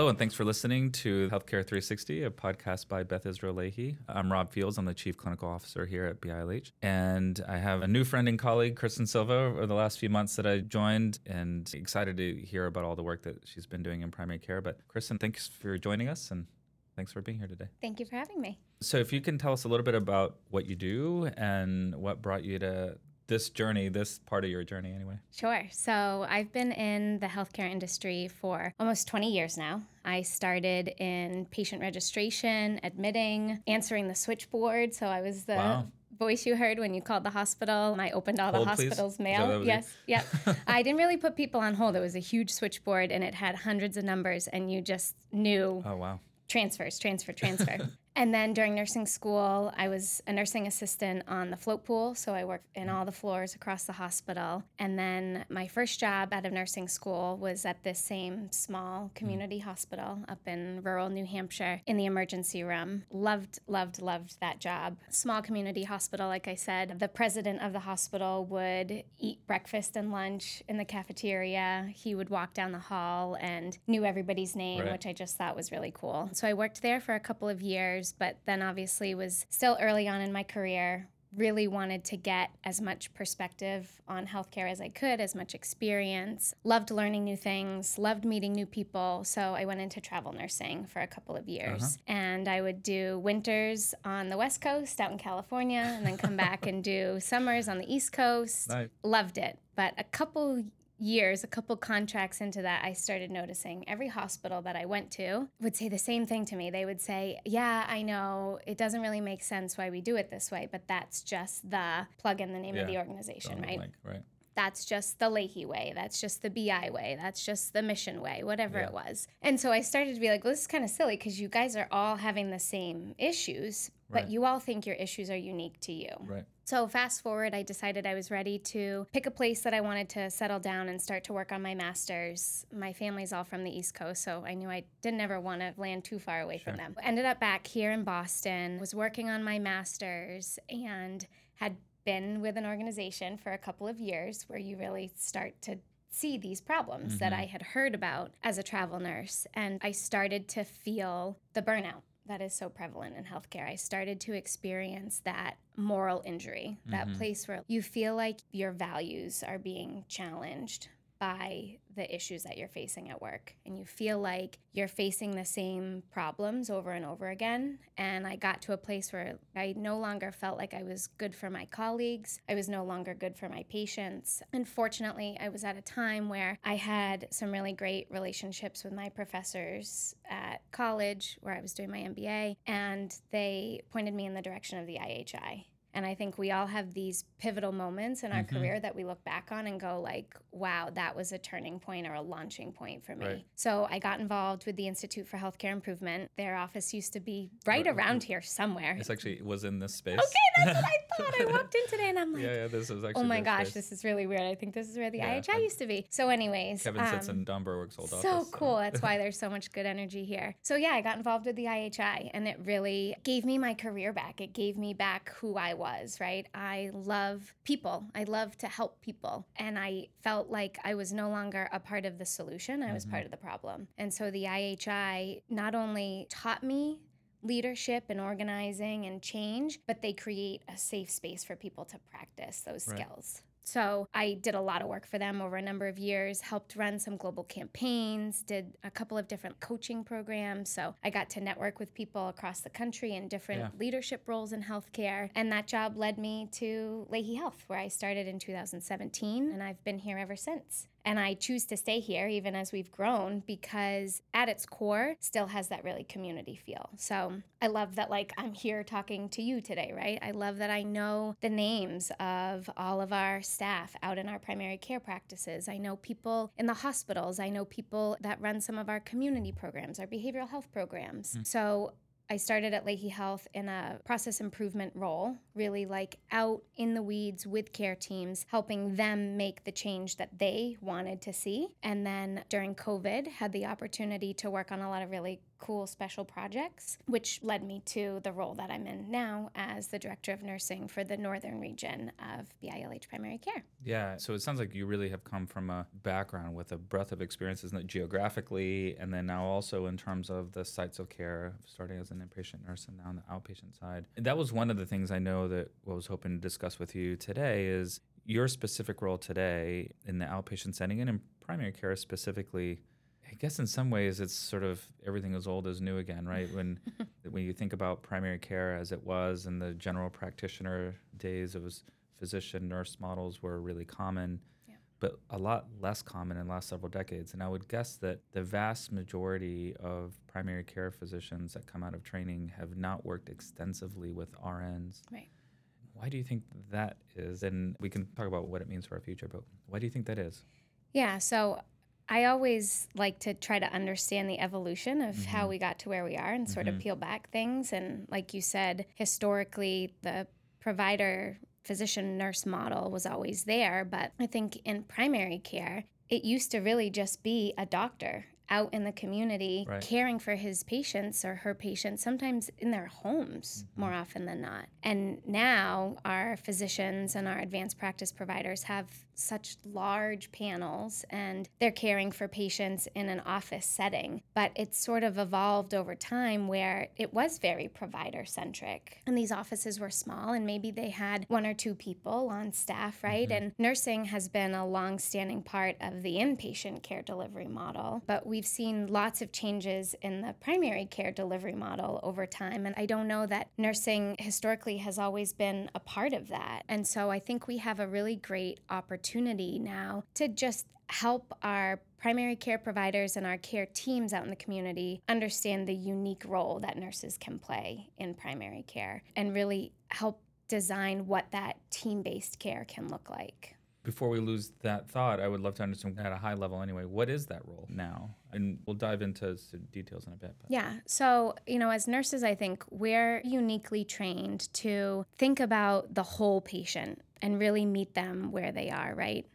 Hello, and thanks for listening to Healthcare 360, a podcast by Beth Israel Lahey. I'm Rob Fields. I'm the Chief Clinical Officer here at BILH. And I have a new friend and colleague, Kristen Silva, over the last few months that I joined, and excited to hear about all the work that she's been doing in primary care. But Kristen, thanks for joining us, and thanks for being here today. Thank you for having me. So, if you can tell us a little bit about what you do and what brought you to this journey, this part of your journey anyway? Sure. So I've been in the healthcare industry for almost 20 years now. I started in patient registration, admitting, answering the switchboard. So I was the wow. voice you heard when you called the hospital. And I opened all hold, the hospital's please. mail. Yes. Yep. I didn't really put people on hold. It was a huge switchboard and it had hundreds of numbers and you just knew. Oh wow transfers, transfer, transfer. And then during nursing school, I was a nursing assistant on the float pool. So I worked in all the floors across the hospital. And then my first job out of nursing school was at this same small community mm. hospital up in rural New Hampshire in the emergency room. Loved, loved, loved that job. Small community hospital, like I said. The president of the hospital would eat breakfast and lunch in the cafeteria. He would walk down the hall and knew everybody's name, right. which I just thought was really cool. So I worked there for a couple of years years, but then obviously was still early on in my career. Really wanted to get as much perspective on healthcare as I could, as much experience. Loved learning new things, loved meeting new people. So I went into travel nursing for a couple of years. Uh-huh. And I would do winters on the West Coast out in California, and then come back and do summers on the East Coast. Nice. Loved it. But a couple years, a couple contracts into that, I started noticing every hospital that I went to would say the same thing to me. They would say, Yeah, I know it doesn't really make sense why we do it this way, but that's just the plug in the name yeah. of the organization, right? Like, right. That's just the Lahey way. That's just the BI way. That's just the mission way, whatever yeah. it was. And so I started to be like, well, this is kind of silly because you guys are all having the same issues, but you all think your issues are unique to you. Right. So, fast forward, I decided I was ready to pick a place that I wanted to settle down and start to work on my master's. My family's all from the East Coast, so I knew I didn't ever want to land too far away sure. from them. Ended up back here in Boston, was working on my master's, and had been with an organization for a couple of years where you really start to see these problems mm-hmm. that I had heard about as a travel nurse. And I started to feel the burnout that is so prevalent in healthcare. I started to experience that moral injury, that mm-hmm. place where you feel like your values are being challenged by the issues that you're facing at work and you feel like you're facing the same problems over and over again. And i got to a place where i no longer felt like i was good for my colleagues. I was no longer good for my patients. Unfortunately i was at a time where i had some really great relationships with my professors at college where i was doing my mba and they pointed me in the direction of the ihi and I think we all have these pivotal moments in our mm-hmm. career that we look back on and go like, wow, that was a turning point or a launching point for me. Right. So I got involved with the Institute for Healthcare Improvement. Their office used to be right around here somewhere. It's actually was in this space. Okay, that's what I thought. I walked in today and I'm like, yeah, yeah, this is actually. Oh my gosh, space. this is really weird. I think this is where the yeah, IHI used to be. So, anyways, Kevin um, sits in Don Berwick's old so office. So cool. That's why there's so much good energy here. So yeah, I got involved with the IHI, and it really gave me my career back. It gave me back who I was. Right. I love people. I love to help people. And I felt like I was no longer a part of the solution, I was mm-hmm. part of the problem. And so the IHI not only taught me leadership and organizing and change, but they create a safe space for people to practice those right. skills. So I did a lot of work for them over a number of years, helped run some global campaigns, did a couple of different coaching programs. So I got to network with people across the country in different yeah. leadership roles in healthcare. And that job led me to Lahey Health, where I started in 2017, and I've been here ever since. And I choose to stay here even as we've grown because at its core still has that really community feel. So I love that like I'm here talking to you today, right? I love that I know the names of all of our staff out in our primary care practices. I know people in the hospitals. I know people that run some of our community programs, our behavioral health programs. Mm. So I started at Lahey Health in a process improvement role, really like out in the weeds with care teams, helping them make the change that they wanted to see. And then during COVID, had the opportunity to work on a lot of really cool special projects, which led me to the role that I'm in now as the director of nursing for the northern region of BILH Primary Care. Yeah, so it sounds like you really have come from a background with a breadth of experiences, geographically, and then now also in terms of the sites of care, starting as an inpatient nurse and now on the outpatient side. And that was one of the things I know that I was hoping to discuss with you today is your specific role today in the outpatient setting and in primary care specifically I guess in some ways it's sort of everything is old is new again, right? When when you think about primary care as it was in the general practitioner days, it was physician nurse models were really common, yeah. but a lot less common in the last several decades. And I would guess that the vast majority of primary care physicians that come out of training have not worked extensively with RNs. Right. Why do you think that is? And we can talk about what it means for our future, but why do you think that is? Yeah, so I always like to try to understand the evolution of mm-hmm. how we got to where we are and sort mm-hmm. of peel back things. And like you said, historically, the provider physician nurse model was always there. But I think in primary care, it used to really just be a doctor out in the community right. caring for his patients or her patients, sometimes in their homes mm-hmm. more often than not. And now our physicians and our advanced practice providers have such large panels and they're caring for patients in an office setting. But it's sort of evolved over time where it was very provider centric. And these offices were small and maybe they had one or two people on staff, right? Mm-hmm. And nursing has been a long standing part of the inpatient care delivery model. But we've seen lots of changes in the primary care delivery model over time. And I don't know that nursing historically has always been a part of that. And so I think we have a really great opportunity now to just help our primary care providers and our care teams out in the community understand the unique role that nurses can play in primary care and really help design what that team based care can look like. Before we lose that thought, I would love to understand at a high level anyway, what is that role now? And we'll dive into details in a bit. But. Yeah. So, you know, as nurses, I think we're uniquely trained to think about the whole patient and really meet them where they are, right?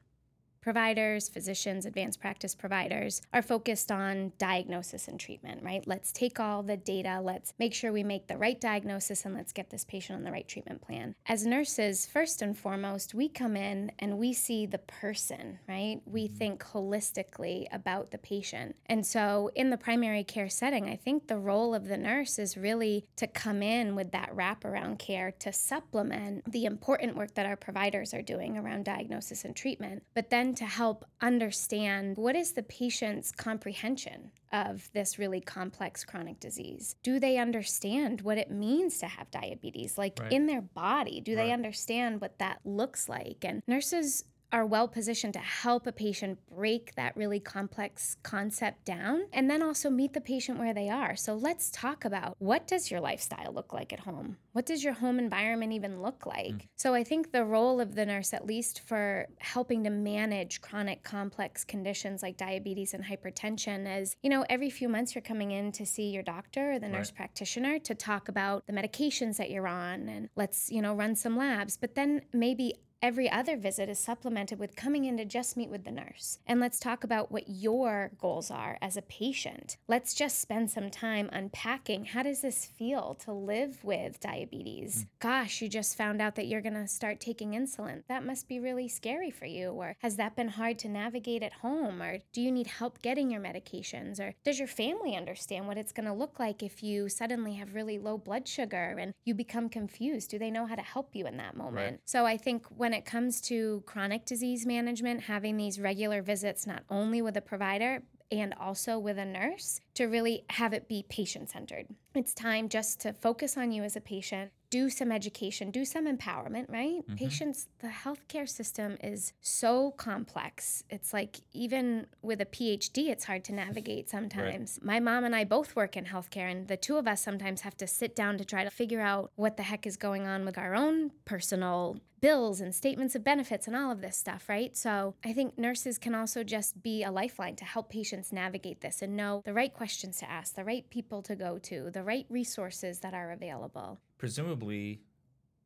Providers, physicians, advanced practice providers are focused on diagnosis and treatment, right? Let's take all the data, let's make sure we make the right diagnosis, and let's get this patient on the right treatment plan. As nurses, first and foremost, we come in and we see the person, right? We mm-hmm. think holistically about the patient. And so in the primary care setting, I think the role of the nurse is really to come in with that wraparound care to supplement the important work that our providers are doing around diagnosis and treatment, but then to help understand what is the patient's comprehension of this really complex chronic disease. Do they understand what it means to have diabetes, like right. in their body? Do right. they understand what that looks like? And nurses are well positioned to help a patient break that really complex concept down and then also meet the patient where they are. So let's talk about what does your lifestyle look like at home? What does your home environment even look like? Mm. So I think the role of the nurse at least for helping to manage chronic complex conditions like diabetes and hypertension is, you know, every few months you're coming in to see your doctor or the right. nurse practitioner to talk about the medications that you're on and let's, you know, run some labs. But then maybe Every other visit is supplemented with coming in to just meet with the nurse. And let's talk about what your goals are as a patient. Let's just spend some time unpacking how does this feel to live with diabetes? Mm. Gosh, you just found out that you're going to start taking insulin. That must be really scary for you. Or has that been hard to navigate at home? Or do you need help getting your medications? Or does your family understand what it's going to look like if you suddenly have really low blood sugar and you become confused? Do they know how to help you in that moment? Right. So I think when it comes to chronic disease management, having these regular visits not only with a provider, and also with a nurse to really have it be patient centered. It's time just to focus on you as a patient, do some education, do some empowerment, right? Mm-hmm. Patients, the healthcare system is so complex. It's like even with a PhD, it's hard to navigate sometimes. Right. My mom and I both work in healthcare, and the two of us sometimes have to sit down to try to figure out what the heck is going on with our own personal bills and statements of benefits and all of this stuff, right? So I think nurses can also just be a lifeline to help patients navigate this and know the right questions questions to ask, the right people to go to, the right resources that are available. Presumably,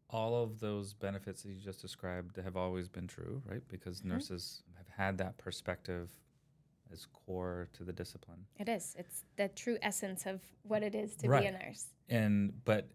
all of those benefits that you just described have always been true, right? Because mm-hmm. nurses have had that perspective as core to the discipline. It is. It's the true essence of what it is to right. be a nurse. And but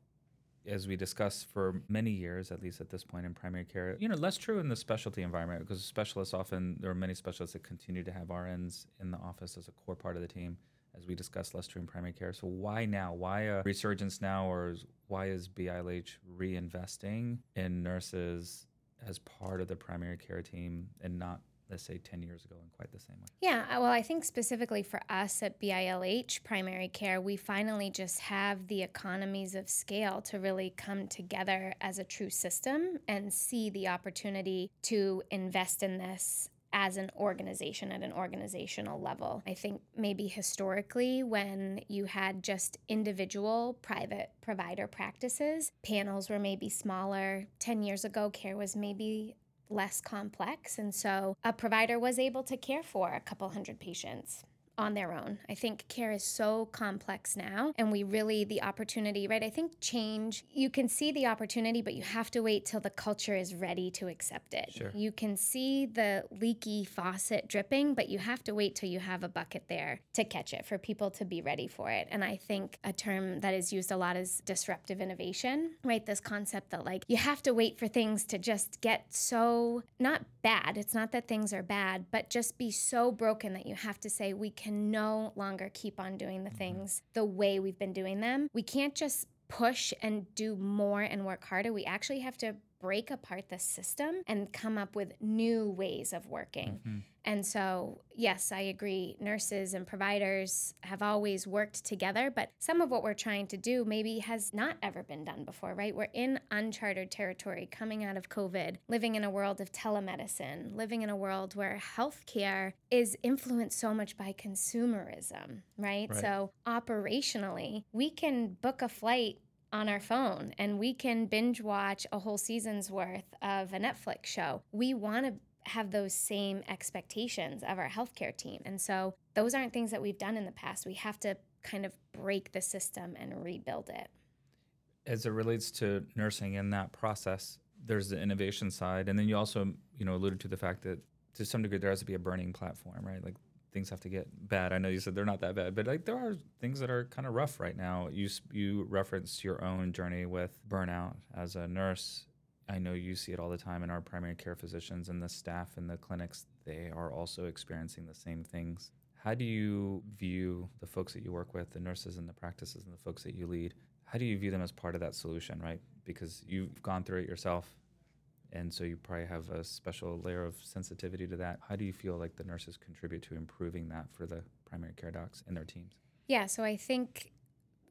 as we discussed for many years, at least at this point in primary care, you know, less true in the specialty environment because specialists often there are many specialists that continue to have RNs in the office as a core part of the team. As we discussed, less true in primary care. So why now? Why a resurgence now, or why is BILH reinvesting in nurses as part of the primary care team and not let's say 10 years ago in quite the same way? Yeah, uh, well, I think specifically for us at BILH Primary Care, we finally just have the economies of scale to really come together as a true system and see the opportunity to invest in this as an organization at an organizational level. I think maybe historically, when you had just individual private provider practices, panels were maybe smaller. 10 years ago, care was maybe less complex. And so a provider was able to care for a couple hundred patients on their own. I think care is so complex now, and we really, the opportunity, right? I think change, you can see the opportunity, but you have to wait till the culture is ready to accept it. Sure. You can see the leaky faucet dripping, but you have to wait till you have a bucket there to catch it for people to be ready for it. And I think a term that is used a lot is disruptive innovation, right? This concept that, like, you have to wait for things to just get so not bad. It's not that things are bad, but just be so broken that you have to say, we can can no longer keep on doing the mm-hmm. things the way we've been doing them. We can't just push and do more and work harder. We actually have to break apart the system and come up with new ways of working. Mm-hmm. And so, yes, I agree. Nurses and providers have always worked together, but some of what we're trying to do maybe has not ever been done before, right? We're in uncharted territory coming out of COVID, living in a world of telemedicine, living in a world where healthcare is influenced so much by consumerism, right? right. So, operationally, we can book a flight on our phone and we can binge watch a whole season's worth of a Netflix show. We want to have those same expectations of our healthcare team. And so those aren't things that we've done in the past. We have to kind of break the system and rebuild it. As it relates to nursing in that process, there's the innovation side. And then you also, you know, alluded to the fact that to some degree there has to be a burning platform, right? Like things have to get bad. I know you said they're not that bad, but like there are things that are kind of rough right now. You you referenced your own journey with burnout as a nurse. I know you see it all the time in our primary care physicians and the staff in the clinics. They are also experiencing the same things. How do you view the folks that you work with, the nurses and the practices and the folks that you lead? How do you view them as part of that solution, right? Because you've gone through it yourself and so you probably have a special layer of sensitivity to that. How do you feel like the nurses contribute to improving that for the primary care docs and their teams? Yeah, so I think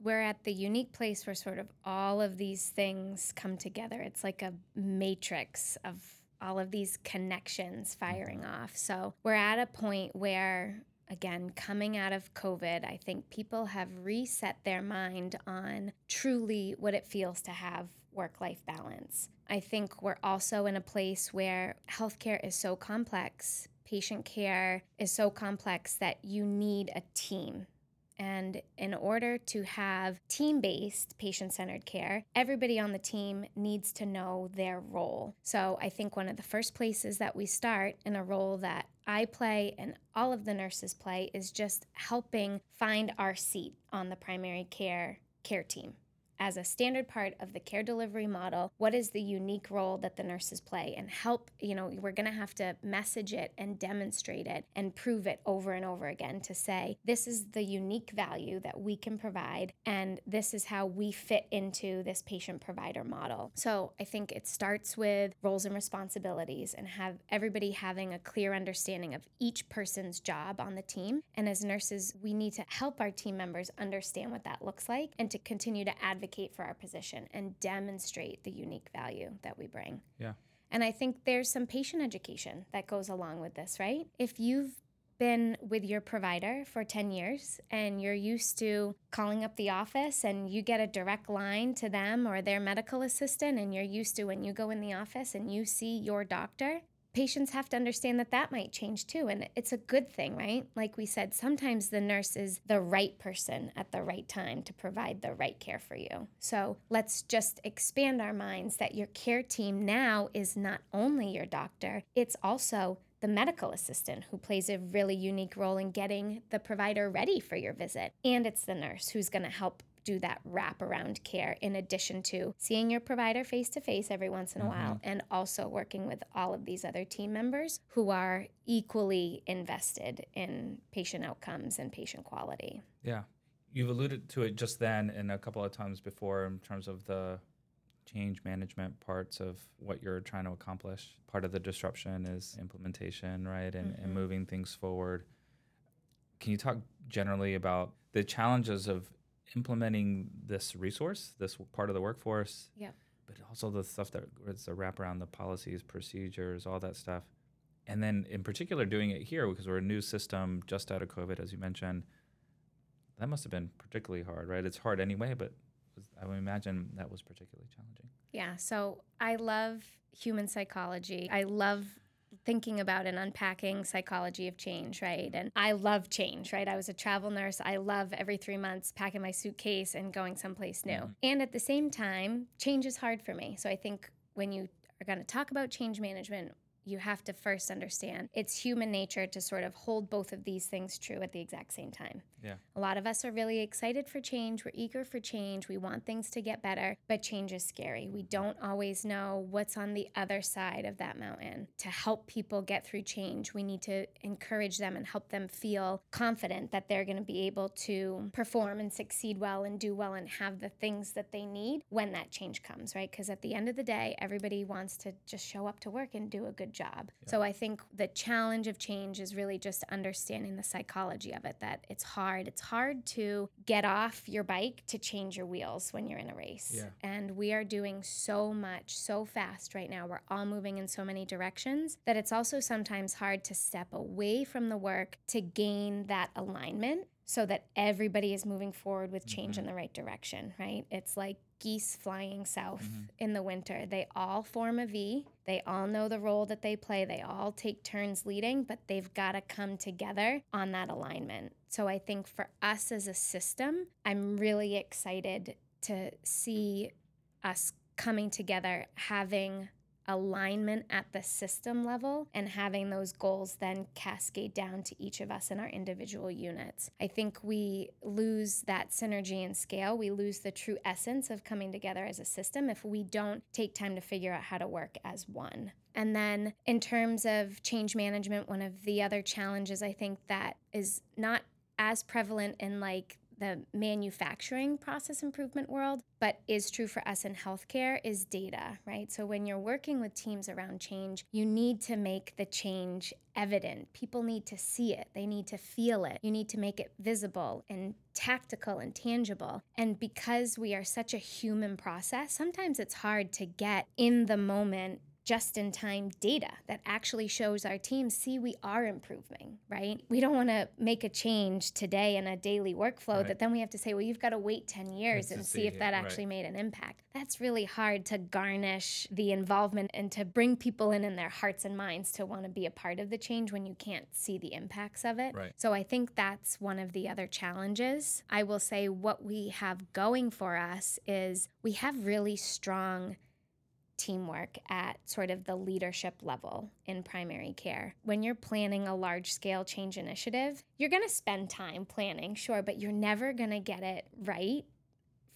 we're at the unique place where sort of all of these things come together. It's like a matrix of all of these connections firing mm-hmm. off. So we're at a point where again, coming out of COVID, I think people have reset their mind on truly what it feels to have work life balance. I think we're also in a place where healthcare is so complex, patient care is so complex that you need a team. And in order to have team based patient centered care, everybody on the team needs to know their role. So I think one of the first places that we start in a role that I play and all of the nurses play is just helping find our seat on the primary care care team as a standard part of the care delivery model what is the unique role that the nurses play and help you know we're going to have to message it and demonstrate it and prove it over and over again to say this is the unique value that we can provide and this is how we fit into this patient provider model. So i think it starts with roles and responsibilities and have everybody having a clear understanding of each person's job on the team. And as nurses we need to help our team members understand what that looks like and to continue to advocate advocate for our position and demonstrate the unique value that we bring. Yeah. And I think there's some patient education that goes along with this, right? If you've been with your provider for 10 years and you're used to calling up the office and you get a direct line to them or their medical assistant and you're used to when you go in the office and you see your doctor patients have to understand that that might change too. And it's a good thing, right? Like we said, sometimes the nurse is the right person at the right time to provide the right care for you. So let's just expand our minds that your care team now is not only your doctor, it's also the medical assistant who plays a really unique role in getting the provider ready for your visit. And it's the nurse who's going to help do that wraparound care in addition to seeing your provider face to face every once in a mm-hmm. while and also working with all of these other team members who are equally invested in patient outcomes and patient quality. Yeah. You've alluded to it just then and a couple of times before in terms of the change management parts of what you're trying to accomplish. Part of the disruption is implementation, right? And, mm-hmm. and moving things forward. Can you talk generally about the challenges of implementing this resource, this part of the workforce. Yeah. But also the stuff that is the wrap around the policies, procedures, all that stuff. And then in particular doing it here because we're a new system just out of COVID, as you mentioned. That must have been particularly hard, right? It's hard anyway, but I would imagine that was particularly challenging. Yeah. So I love human psychology. I love thinking about and unpacking psychology of change, right? And I love change, right? I was a travel nurse. I love every three months packing my suitcase and going someplace new. Mm-hmm. And at the same time, change is hard for me. So I think when you are going to talk about change management, you have to first understand it's human nature to sort of hold both of these things true at the exact same time. Yeah. A lot of us are really excited for change. We're eager for change. We want things to get better, but change is scary. We don't always know what's on the other side of that mountain. To help people get through change, we need to encourage them and help them feel confident that they're going to be able to perform and succeed well and do well and have the things that they need when that change comes, right? Because at the end of the day, everybody wants to just show up to work and do a good job. Yeah. So I think the challenge of change is really just understanding the psychology of it that it's hard. It's hard to get off your bike to change your wheels when you're in a race. Yeah. And we are doing so much so fast right now. We're all moving in so many directions that it's also sometimes hard to step away from the work to gain that alignment so that everybody is moving forward with change mm-hmm. in the right direction, right? It's like geese flying south mm-hmm. in the winter. They all form a V. They all know the role that they play. They all take turns leading, but they've got to come together on that alignment. So I think for us as a system, I'm really excited to see us coming together, having alignment at the system level and having those goals then cascade down to each of us in our individual units. I think we lose that synergy and scale. We lose the true essence of coming together as a system if we don't take time to figure out how to work as one. And then, in terms of change management, one of the other challenges I think that is not as prevalent in like the manufacturing process improvement world, but is true for us in healthcare is data, right? So when you're working with teams around change, you need to make the change evident. People need to see it, they need to feel it. You need to make it visible and tactical and tangible. And because we are such a human process, sometimes it's hard to get in the moment just in time data that actually shows our teams see we are improving, right? We don't want to make a change today in a daily workflow right. that then we have to say, well, you've got to wait 10 years and see, see if that actually right. made an impact. That's really hard to garnish the involvement and to bring people in in their hearts and minds to want to be a part of the change when you can't see the impacts of it. Right. So I think that's one of the other challenges. I will say what we have going for us is we have really strong teamwork at sort of the leadership level in primary care. When you're planning a large scale change initiative, you're going to spend time planning, sure, but you're never going to get it right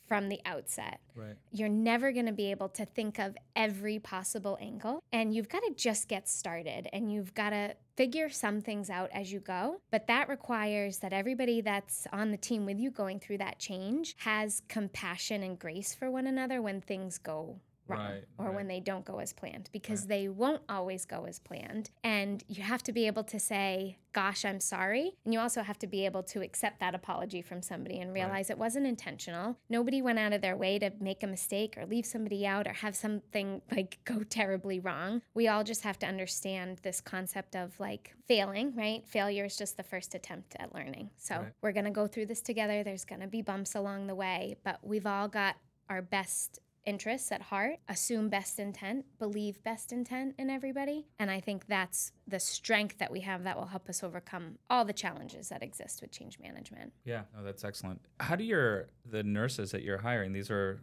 from the outset. Right. You're never going to be able to think of every possible angle. And you've got to just get started and you've got to figure some things out as you go. But that requires that everybody that's on the team with you going through that change has compassion and grace for one another when things go wrong right, or right. when they don't go as planned because right. they won't always go as planned. And you have to be able to say, gosh, I'm sorry. And you also have to be able to accept that apology from somebody and realize it wasn't intentional. Nobody went out of their way to make a mistake or leave somebody out or have something like go terribly wrong. We all just have to understand this concept of like failing, right? Failure is just the first attempt at learning. So we're going to go through this together. There's going to be bumps along the way, but we've all got our best interests at heart, assume best intent, believe best intent in everybody. And I think that's the strength that we have that will help us overcome all the challenges that exist with change management. Yeah, no, that's excellent. How do your the nurses that you're hiring? These are,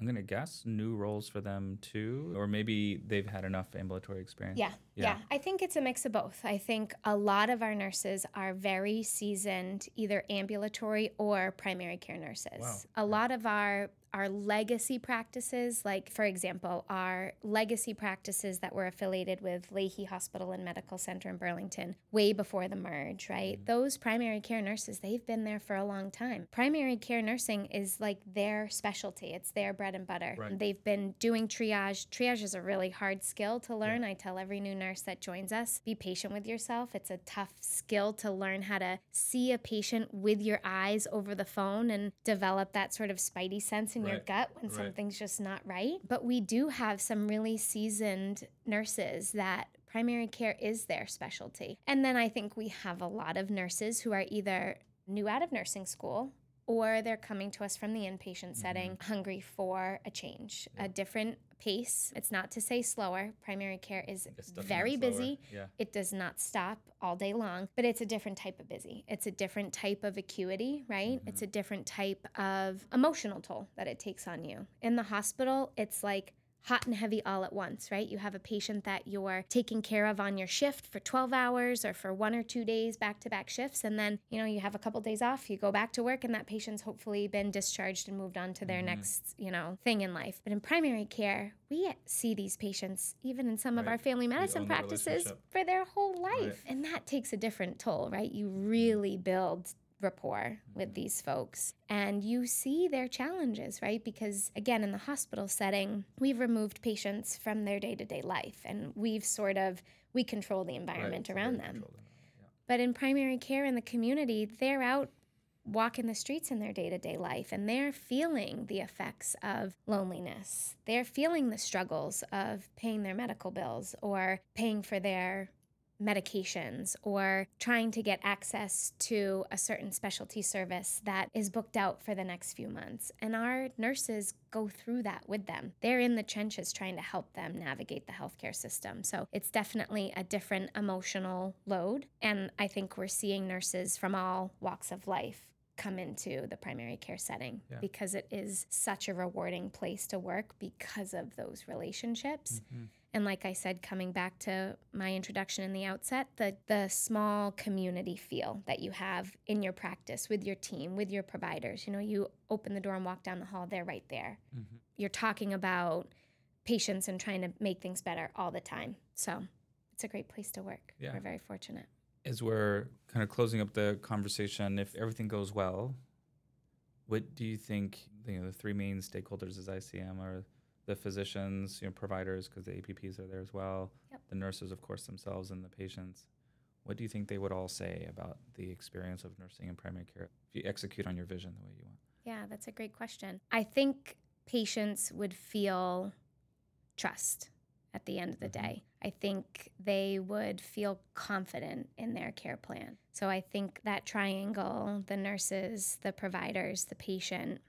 I'm gonna guess, new roles for them too, or maybe they've had enough ambulatory experience. Yeah, yeah, Yeah. I think it's a mix of both. I think a lot of our nurses are very seasoned, either ambulatory or primary care nurses. Wow. A lot of our our legacy practices, like for example, our legacy practices that were affiliated with Lahey Hospital and Medical Center in Burlington way before the merge, right? Mm-hmm. Those primary care nurses, they've been there for a long time. Primary care nursing is like their specialty. It's their bread and butter. Right. They've been doing triage. Triage is a really hard skill to learn. I tell every new nurse that joins us, be patient with yourself. It's a tough skill to learn how to see a patient with your eyes over the phone and develop that sort of spidey sense in your gut when Right. something's just not right. But we do have some really seasoned nurses that primary care is their specialty. And then I think we have a lot of nurses who are either new out of nursing school or they're coming to us from the inpatient setting hungry for a change, a different pace. It's not to say slower. Primary care is very busy. Yeah. It does not stop all day long, but it's a different type of busy. It's a different type of acuity, right? It's a different type of emotional toll that it takes on you. In the hospital, it's like hot and heavy all at once, right? You have a patient that you're taking care of on your shift for 12 hours or for one or two days back to back shifts. And then, you know, you have a couple days off, you go back to work, and that patient's hopefully been discharged and moved on to their mm-hmm. next, you know, thing in life. But in primary care, we see these patients, even in some of our family medicine own the practices, for their whole life. And that takes a different toll, right? You mm-hmm. really build rapport with mm-hmm. these folks and you see their challenges, right? Because again, in the hospital setting, we've removed patients from their day to day life and we've sort of, we control the environment so around them. Yeah. But in primary care in the community, they're out walking the streets in their day to day life and they're feeling the effects of loneliness. They're feeling the struggles of paying their medical bills or paying for their medications or trying to get access to a certain specialty service that is booked out for the next few months. And our nurses go through that with them. They're in the trenches trying to help them navigate the healthcare system. So it's definitely a different emotional load. And I think we're seeing nurses from all walks of life come into the primary care setting Yeah. because it is such a rewarding place to work because of those relationships. Mhm. And like I said, coming back to my introduction in the outset, the the small community feel that you have in your practice with your team, with your providers. You know, you open the door and walk down the hall, they're right there. Mhm. You're talking about patients and trying to make things better all the time. So it's a great place to work. Yeah. We're very fortunate. As we're kind of closing up the conversation, if everything goes well, what do you think you know the three main stakeholders as ICM are the physicians, you know, providers because the APPs are there as well, Yep. the nurses, of course, themselves, and the patients. What do you think they would all say about the experience of nursing and primary care if you execute on your vision the way you want? Yeah, that's a great question. I think patients would feel trust at the end of the Mhm. day. I think they would feel confident in their care plan. So I think that triangle the nurses, the providers, the patient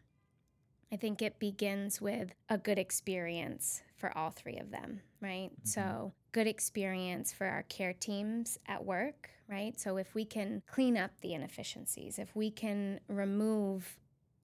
I think it begins with a good experience for all three of them, right? So, good experience for our care teams at work, right? So, if we can clean up the inefficiencies, if we can remove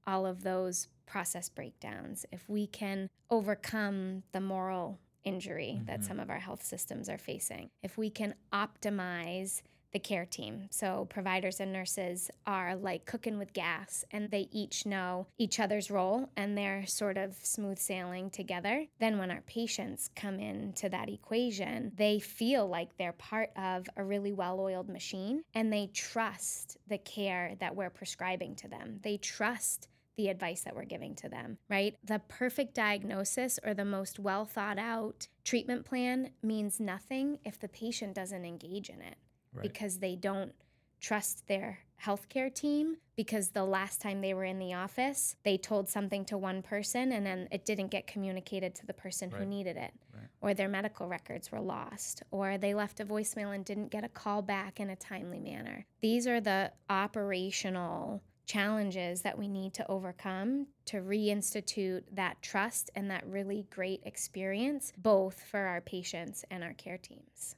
all of those process breakdowns, if we can overcome the moral injury that Mhm. some of our health systems are facing, if we can optimize the care team. So, providers and nurses are like cooking with gas and they each know each other's role and they're sort of smooth sailing together. Then, when our patients come into that equation, they feel like they're part of a really well oiled machine and they trust the care that we're prescribing to them. They trust the advice that we're giving to them, right? The perfect diagnosis or the most well thought out treatment plan means nothing if the patient doesn't engage in it Right. because they don't trust their healthcare team because the last time they were in the office, they told something to one person and then it didn't get communicated to the person who needed it. Right. Or their medical records were lost, or they left a voicemail and didn't get a call back in a timely manner. These are the operational challenges that we need to overcome to reinstitute that trust and that really great experience, both for our patients and our care teams.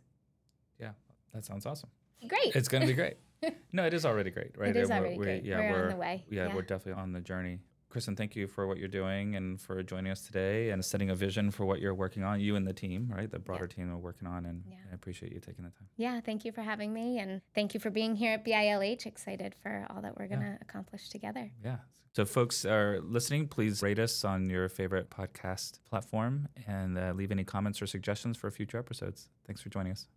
Yeah, that sounds awesome. Great. It's going to be great. no, it is already great, right? It is We're- already we're- great. Yeah, We're on the way. Yeah, Yeah. we're definitely on the journey. Kristen, thank you for what you're doing and for joining us today and setting a vision for what you're working on. You and the team, right? The broader team are working on, and Yeah. I appreciate you taking the time. Yeah, thank you for having me and thank you for being here at BILH. Excited for all that we're going to accomplish together. Yeah. So, folks are listening, please rate us on your favorite podcast platform and uh, leave any comments or suggestions for future episodes. Thanks for joining us.